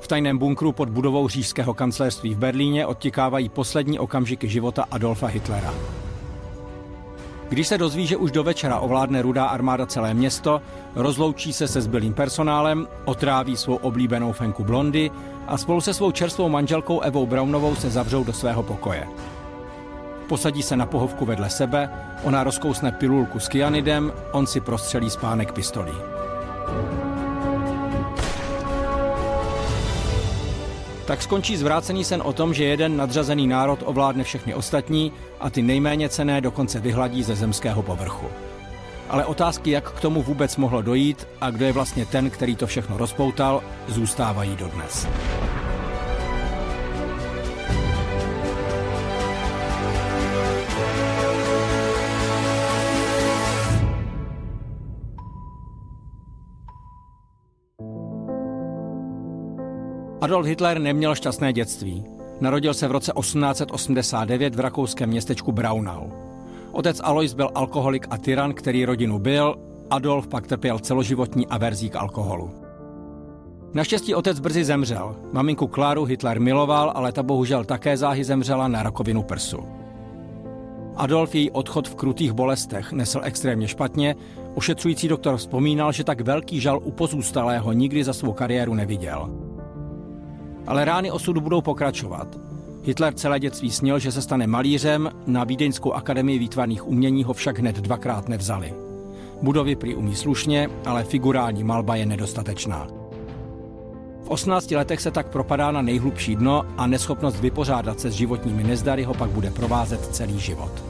V tajném bunkru pod budovou říšského kancléřství v Berlíně odtikávají poslední okamžiky života Adolfa Hitlera. Když se dozví, že už do večera ovládne rudá armáda celé město, rozloučí se se zbylým personálem, otráví svou oblíbenou fenku Blondy a spolu se svou čerstvou manželkou Evou Brownovou se zavřou do svého pokoje. Posadí se na pohovku vedle sebe, ona rozkousne pilulku s kyanidem, on si prostřelí spánek pistolí. Tak skončí zvrácený sen o tom, že jeden nadřazený národ ovládne všechny ostatní a ty nejméně cené dokonce vyhladí ze zemského povrchu. Ale otázky, jak k tomu vůbec mohlo dojít a kdo je vlastně ten, který to všechno rozpoutal, zůstávají dodnes. Adolf Hitler neměl šťastné dětství. Narodil se v roce 1889 v rakouském městečku Braunau. Otec Alois byl alkoholik a tyran, který rodinu byl, Adolf pak trpěl celoživotní averzí k alkoholu. Naštěstí otec brzy zemřel. Maminku Kláru Hitler miloval, ale ta bohužel také záhy zemřela na rakovinu prsu. Adolf její odchod v krutých bolestech nesl extrémně špatně, ošetřující doktor vzpomínal, že tak velký žal u pozůstalého nikdy za svou kariéru neviděl. Ale rány osudu budou pokračovat. Hitler celé dětství snil, že se stane malířem, na Vídeňskou akademii výtvarných umění ho však hned dvakrát nevzali. Budovy prý umí slušně, ale figurální malba je nedostatečná. V 18 letech se tak propadá na nejhlubší dno a neschopnost vypořádat se s životními nezdary ho pak bude provázet celý život.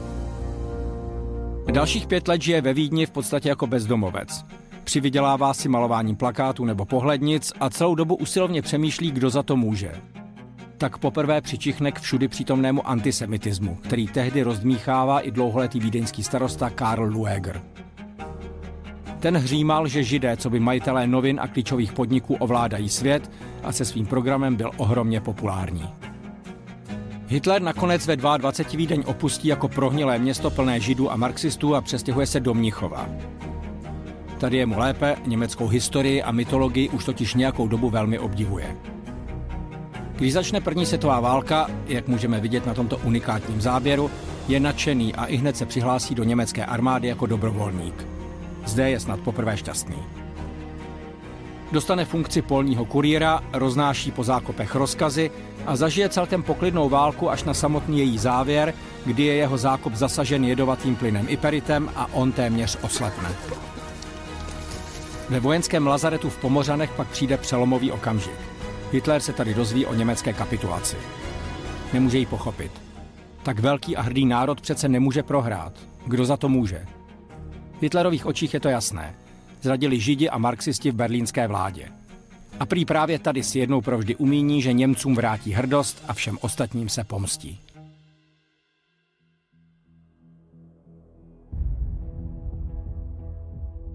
Dalších pět let žije ve Vídni v podstatě jako bezdomovec. Přivydělává si malováním plakátů nebo pohlednic a celou dobu usilovně přemýšlí, kdo za to může. Tak poprvé přičichne k všudy přítomnému antisemitismu, který tehdy rozdmíchává i dlouholetý vídeňský starosta Karl Lueger. Ten hřímal, že židé, co by majitelé novin a klíčových podniků ovládají svět a se svým programem byl ohromně populární. Hitler nakonec ve 22 Vídeň opustí jako prohnilé město plné židů a marxistů a přestěhuje se do Mnichova. Tady je mu lépe, německou historii a mytologii už totiž nějakou dobu velmi obdivuje. Když začne první světová válka, jak můžeme vidět na tomto unikátním záběru, je nadšený a i hned se přihlásí do německé armády jako dobrovolník. Zde je snad poprvé šťastný. Dostane funkci polního kurýra, roznáší po zákopech rozkazy a zažije celkem poklidnou válku až na samotný její závěr, kdy je jeho zákop zasažen jedovatým plynem iperitem a on téměř oslepne. Ve vojenském lazaretu v Pomořanech pak přijde přelomový okamžik. Hitler se tady dozví o německé kapitulaci. Nemůže ji pochopit. Tak velký a hrdý národ přece nemůže prohrát. Kdo za to může? V Hitlerových očích je to jasné. Zradili židi a marxisti v berlínské vládě. A prý právě tady si jednou provždy umíní, že Němcům vrátí hrdost a všem ostatním se pomstí.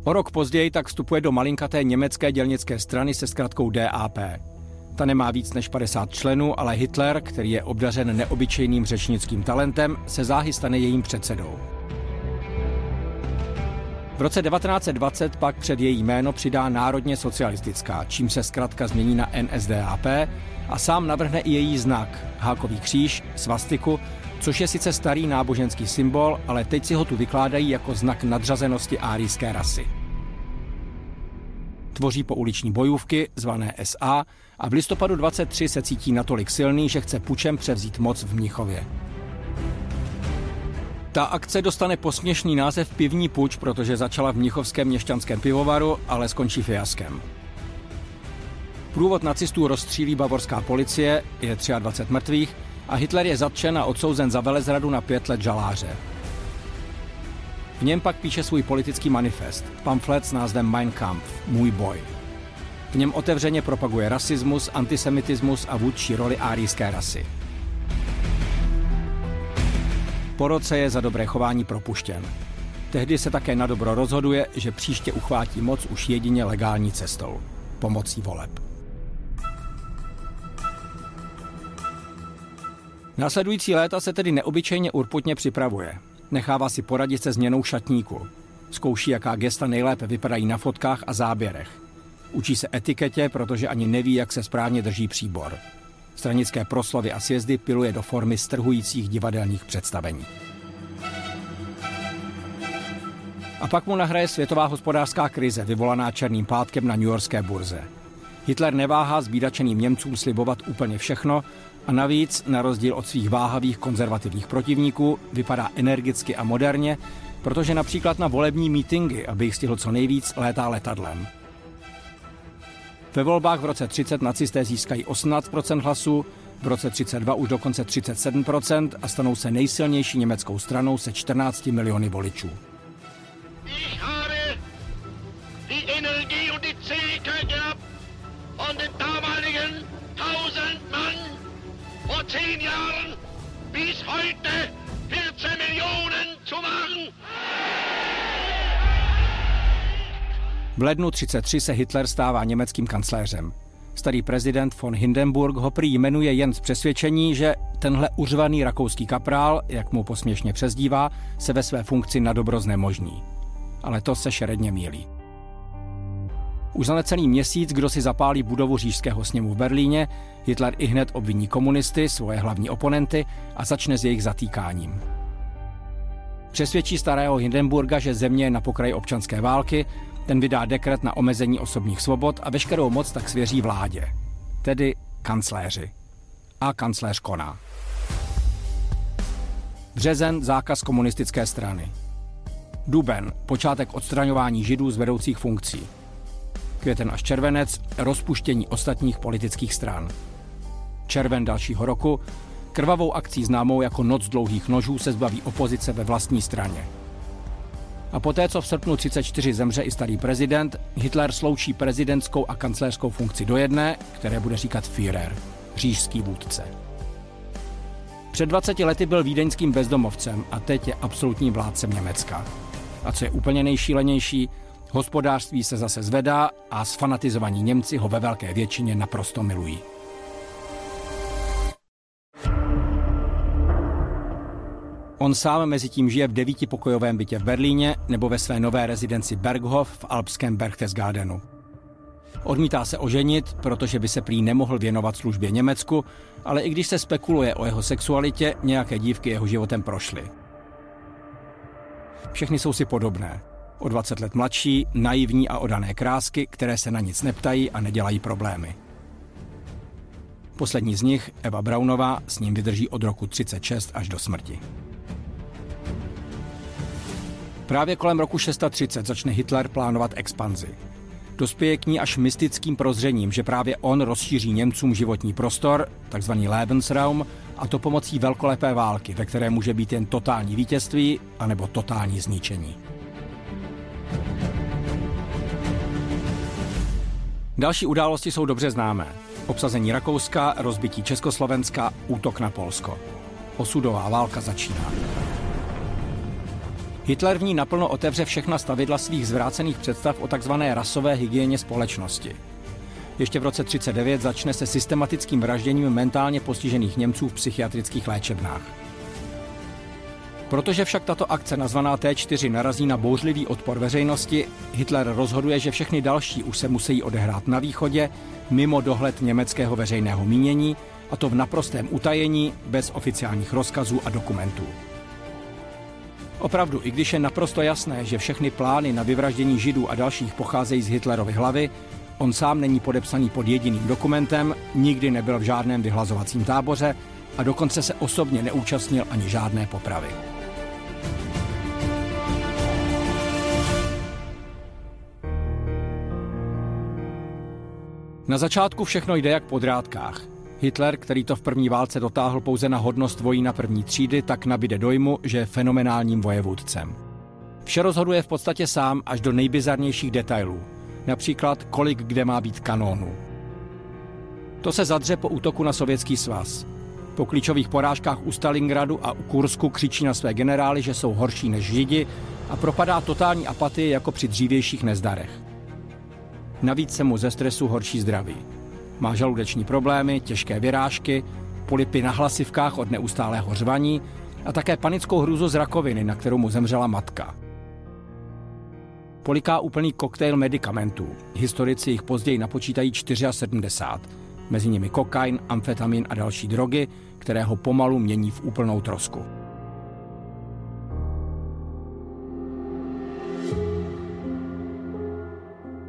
O rok později tak vstupuje do malinkaté německé dělnické strany se zkratkou DAP. Ta nemá víc než 50 členů, ale Hitler, který je obdařen neobyčejným řečnickým talentem, se záhy stane jejím předsedou. V roce 1920 pak před její jméno přidá národně socialistická, čím se zkrátka změní na NSDAP a sám navrhne i její znak, hákový kříž, svastiku, což je sice starý náboženský symbol, ale teď si ho tu vykládají jako znak nadřazenosti árijské rasy. Tvoří pouliční bojůvky, zvané SA, a v listopadu 23 se cítí natolik silný, že chce pučem převzít moc v Mnichově. Ta akce dostane posměšný název Pivní puč, protože začala v Mnichovském měšťanském pivovaru, ale skončí fiaskem. Průvod nacistů rozstřílí bavorská policie, je 23 mrtvých a Hitler je zatčen a odsouzen za velezradu na pět let žaláře. V něm pak píše svůj politický manifest, pamflet s názvem Mein Kampf, Můj boj. V něm otevřeně propaguje rasismus, antisemitismus a vůdčí roli árijské rasy. Po roce je za dobré chování propuštěn. Tehdy se také na dobro rozhoduje, že příště uchvátí moc už jedině legální cestou, pomocí voleb. Následující léta se tedy neobyčejně urputně připravuje. Nechává si poradit se změnou šatníku. Zkouší, jaká gesta nejlépe vypadají na fotkách a záběrech. Učí se etiketě, protože ani neví, jak se správně drží příbor. Stranické proslovy a sjezdy piluje do formy strhujících divadelních představení. A pak mu nahraje světová hospodářská krize, vyvolaná černým pátkem na New Yorkské burze. Hitler neváhá zbídačeným Němcům slibovat úplně všechno a navíc, na rozdíl od svých váhavých konzervativních protivníků, vypadá energicky a moderně, protože například na volební mítingy, aby jich stihl co nejvíc, létá letadlem. Ve volbách v roce 30 nacisté získají 18% hlasů, v roce 32 už dokonce 37% a stanou se nejsilnější německou stranou se 14 miliony voličů. Ich habe die zehn Jahren bis heute 14 Millionen zu machen. V lednu 33 se Hitler stává německým kancléřem. Starý prezident von Hindenburg ho prý jmenuje jen z přesvědčení, že tenhle uřvaný rakouský kaprál, jak mu posměšně přezdívá, se ve své funkci na dobro znemožní. Ale to se šeredně mílí. Už za necelý měsíc, kdo si zapálí budovu řížského sněmu v Berlíně, Hitler i hned obviní komunisty, svoje hlavní oponenty a začne s jejich zatýkáním. Přesvědčí starého Hindenburga, že země je na pokraji občanské války ten vydá dekret na omezení osobních svobod a veškerou moc tak svěří vládě, tedy kancléři. A kancléř koná. Březen zákaz komunistické strany. Duben počátek odstraňování židů z vedoucích funkcí. Květen až červenec rozpuštění ostatních politických stran. Červen dalšího roku krvavou akcí známou jako Noc dlouhých nožů se zbaví opozice ve vlastní straně. A poté, co v srpnu 34 zemře i starý prezident, Hitler sloučí prezidentskou a kancléřskou funkci do jedné, které bude říkat Führer, říšský vůdce. Před 20 lety byl vídeňským bezdomovcem a teď je absolutním vládcem Německa. A co je úplně nejšílenější, hospodářství se zase zvedá a sfanatizovaní Němci ho ve velké většině naprosto milují. On sám mezi tím žije v devítipokojovém bytě v Berlíně nebo ve své nové rezidenci Berghof v alpském Berchtesgadenu. Odmítá se oženit, protože by se prý nemohl věnovat službě Německu, ale i když se spekuluje o jeho sexualitě, nějaké dívky jeho životem prošly. Všechny jsou si podobné. O 20 let mladší, naivní a odané krásky, které se na nic neptají a nedělají problémy. Poslední z nich, Eva Braunová, s ním vydrží od roku 36 až do smrti. Právě kolem roku 630 začne Hitler plánovat expanzi. Dospěje k ní až mystickým prozřením, že právě on rozšíří Němcům životní prostor, takzvaný Lebensraum, a to pomocí velkolepé války, ve které může být jen totální vítězství anebo totální zničení. Další události jsou dobře známé. Obsazení Rakouska, rozbití Československa, útok na Polsko. Osudová válka začíná. Hitler v ní naplno otevře všechna stavidla svých zvrácených představ o tzv. rasové hygieně společnosti. Ještě v roce 1939 začne se systematickým vražděním mentálně postižených Němců v psychiatrických léčebnách. Protože však tato akce nazvaná T4 narazí na bouřlivý odpor veřejnosti, Hitler rozhoduje, že všechny další už se musí odehrát na východě, mimo dohled německého veřejného mínění, a to v naprostém utajení, bez oficiálních rozkazů a dokumentů. Opravdu, i když je naprosto jasné, že všechny plány na vyvraždění židů a dalších pocházejí z Hitlerovy hlavy, on sám není podepsaný pod jediným dokumentem, nikdy nebyl v žádném vyhlazovacím táboře a dokonce se osobně neúčastnil ani žádné popravy. Na začátku všechno jde jak po drátkách. Hitler, který to v první válce dotáhl pouze na hodnost vojína první třídy, tak nabide dojmu, že je fenomenálním vojevůdcem. Vše rozhoduje v podstatě sám až do nejbizarnějších detailů. Například, kolik kde má být kanónů. To se zadře po útoku na Sovětský svaz. Po klíčových porážkách u Stalingradu a u Kursku křičí na své generály, že jsou horší než Židi a propadá totální apatii jako při dřívějších nezdarech. Navíc se mu ze stresu horší zdraví. Má žaludeční problémy, těžké vyrážky, polipy na hlasivkách od neustálého řvaní a také panickou hrůzu z rakoviny, na kterou mu zemřela matka. Poliká úplný koktejl medicamentů. Historici jich později napočítají 74. Mezi nimi kokain, amfetamin a další drogy, které ho pomalu mění v úplnou trosku.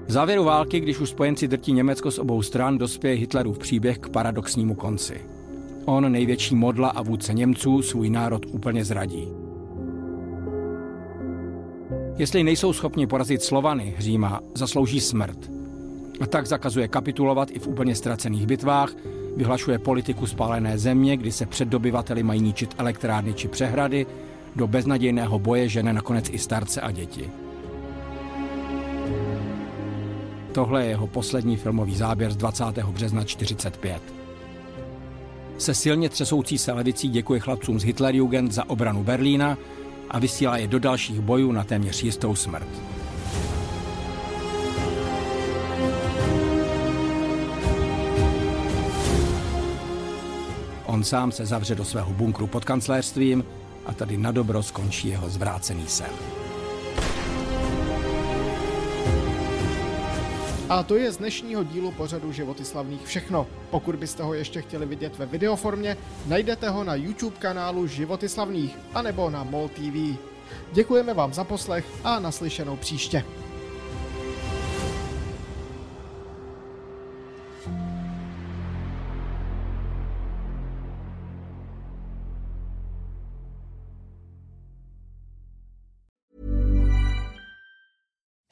V závěru války, když už spojenci drtí Německo z obou stran, dospěje Hitlerův příběh k paradoxnímu konci. On, největší modla a vůdce Němců, svůj národ úplně zradí. Jestli nejsou schopni porazit Slovany, Říma, zaslouží smrt. A tak zakazuje kapitulovat i v úplně ztracených bitvách, vyhlašuje politiku spálené země, kdy se před dobyvateli mají ničit elektrárny či přehrady, do beznadějného boje žene nakonec i starce a děti. Tohle je jeho poslední filmový záběr z 20. března 45. Se silně třesoucí se levicí děkuje chlapcům z Hitlerjugend za obranu Berlína a vysílá je do dalších bojů na téměř jistou smrt. On sám se zavře do svého bunkru pod kancléřstvím a tady na dobro skončí jeho zvrácený sen. A to je z dnešního dílu pořadu Životy slavných všechno. Pokud byste ho ještě chtěli vidět ve videoformě, najdete ho na YouTube kanálu Životy slavných anebo na MOL TV. Děkujeme vám za poslech a naslyšenou příště.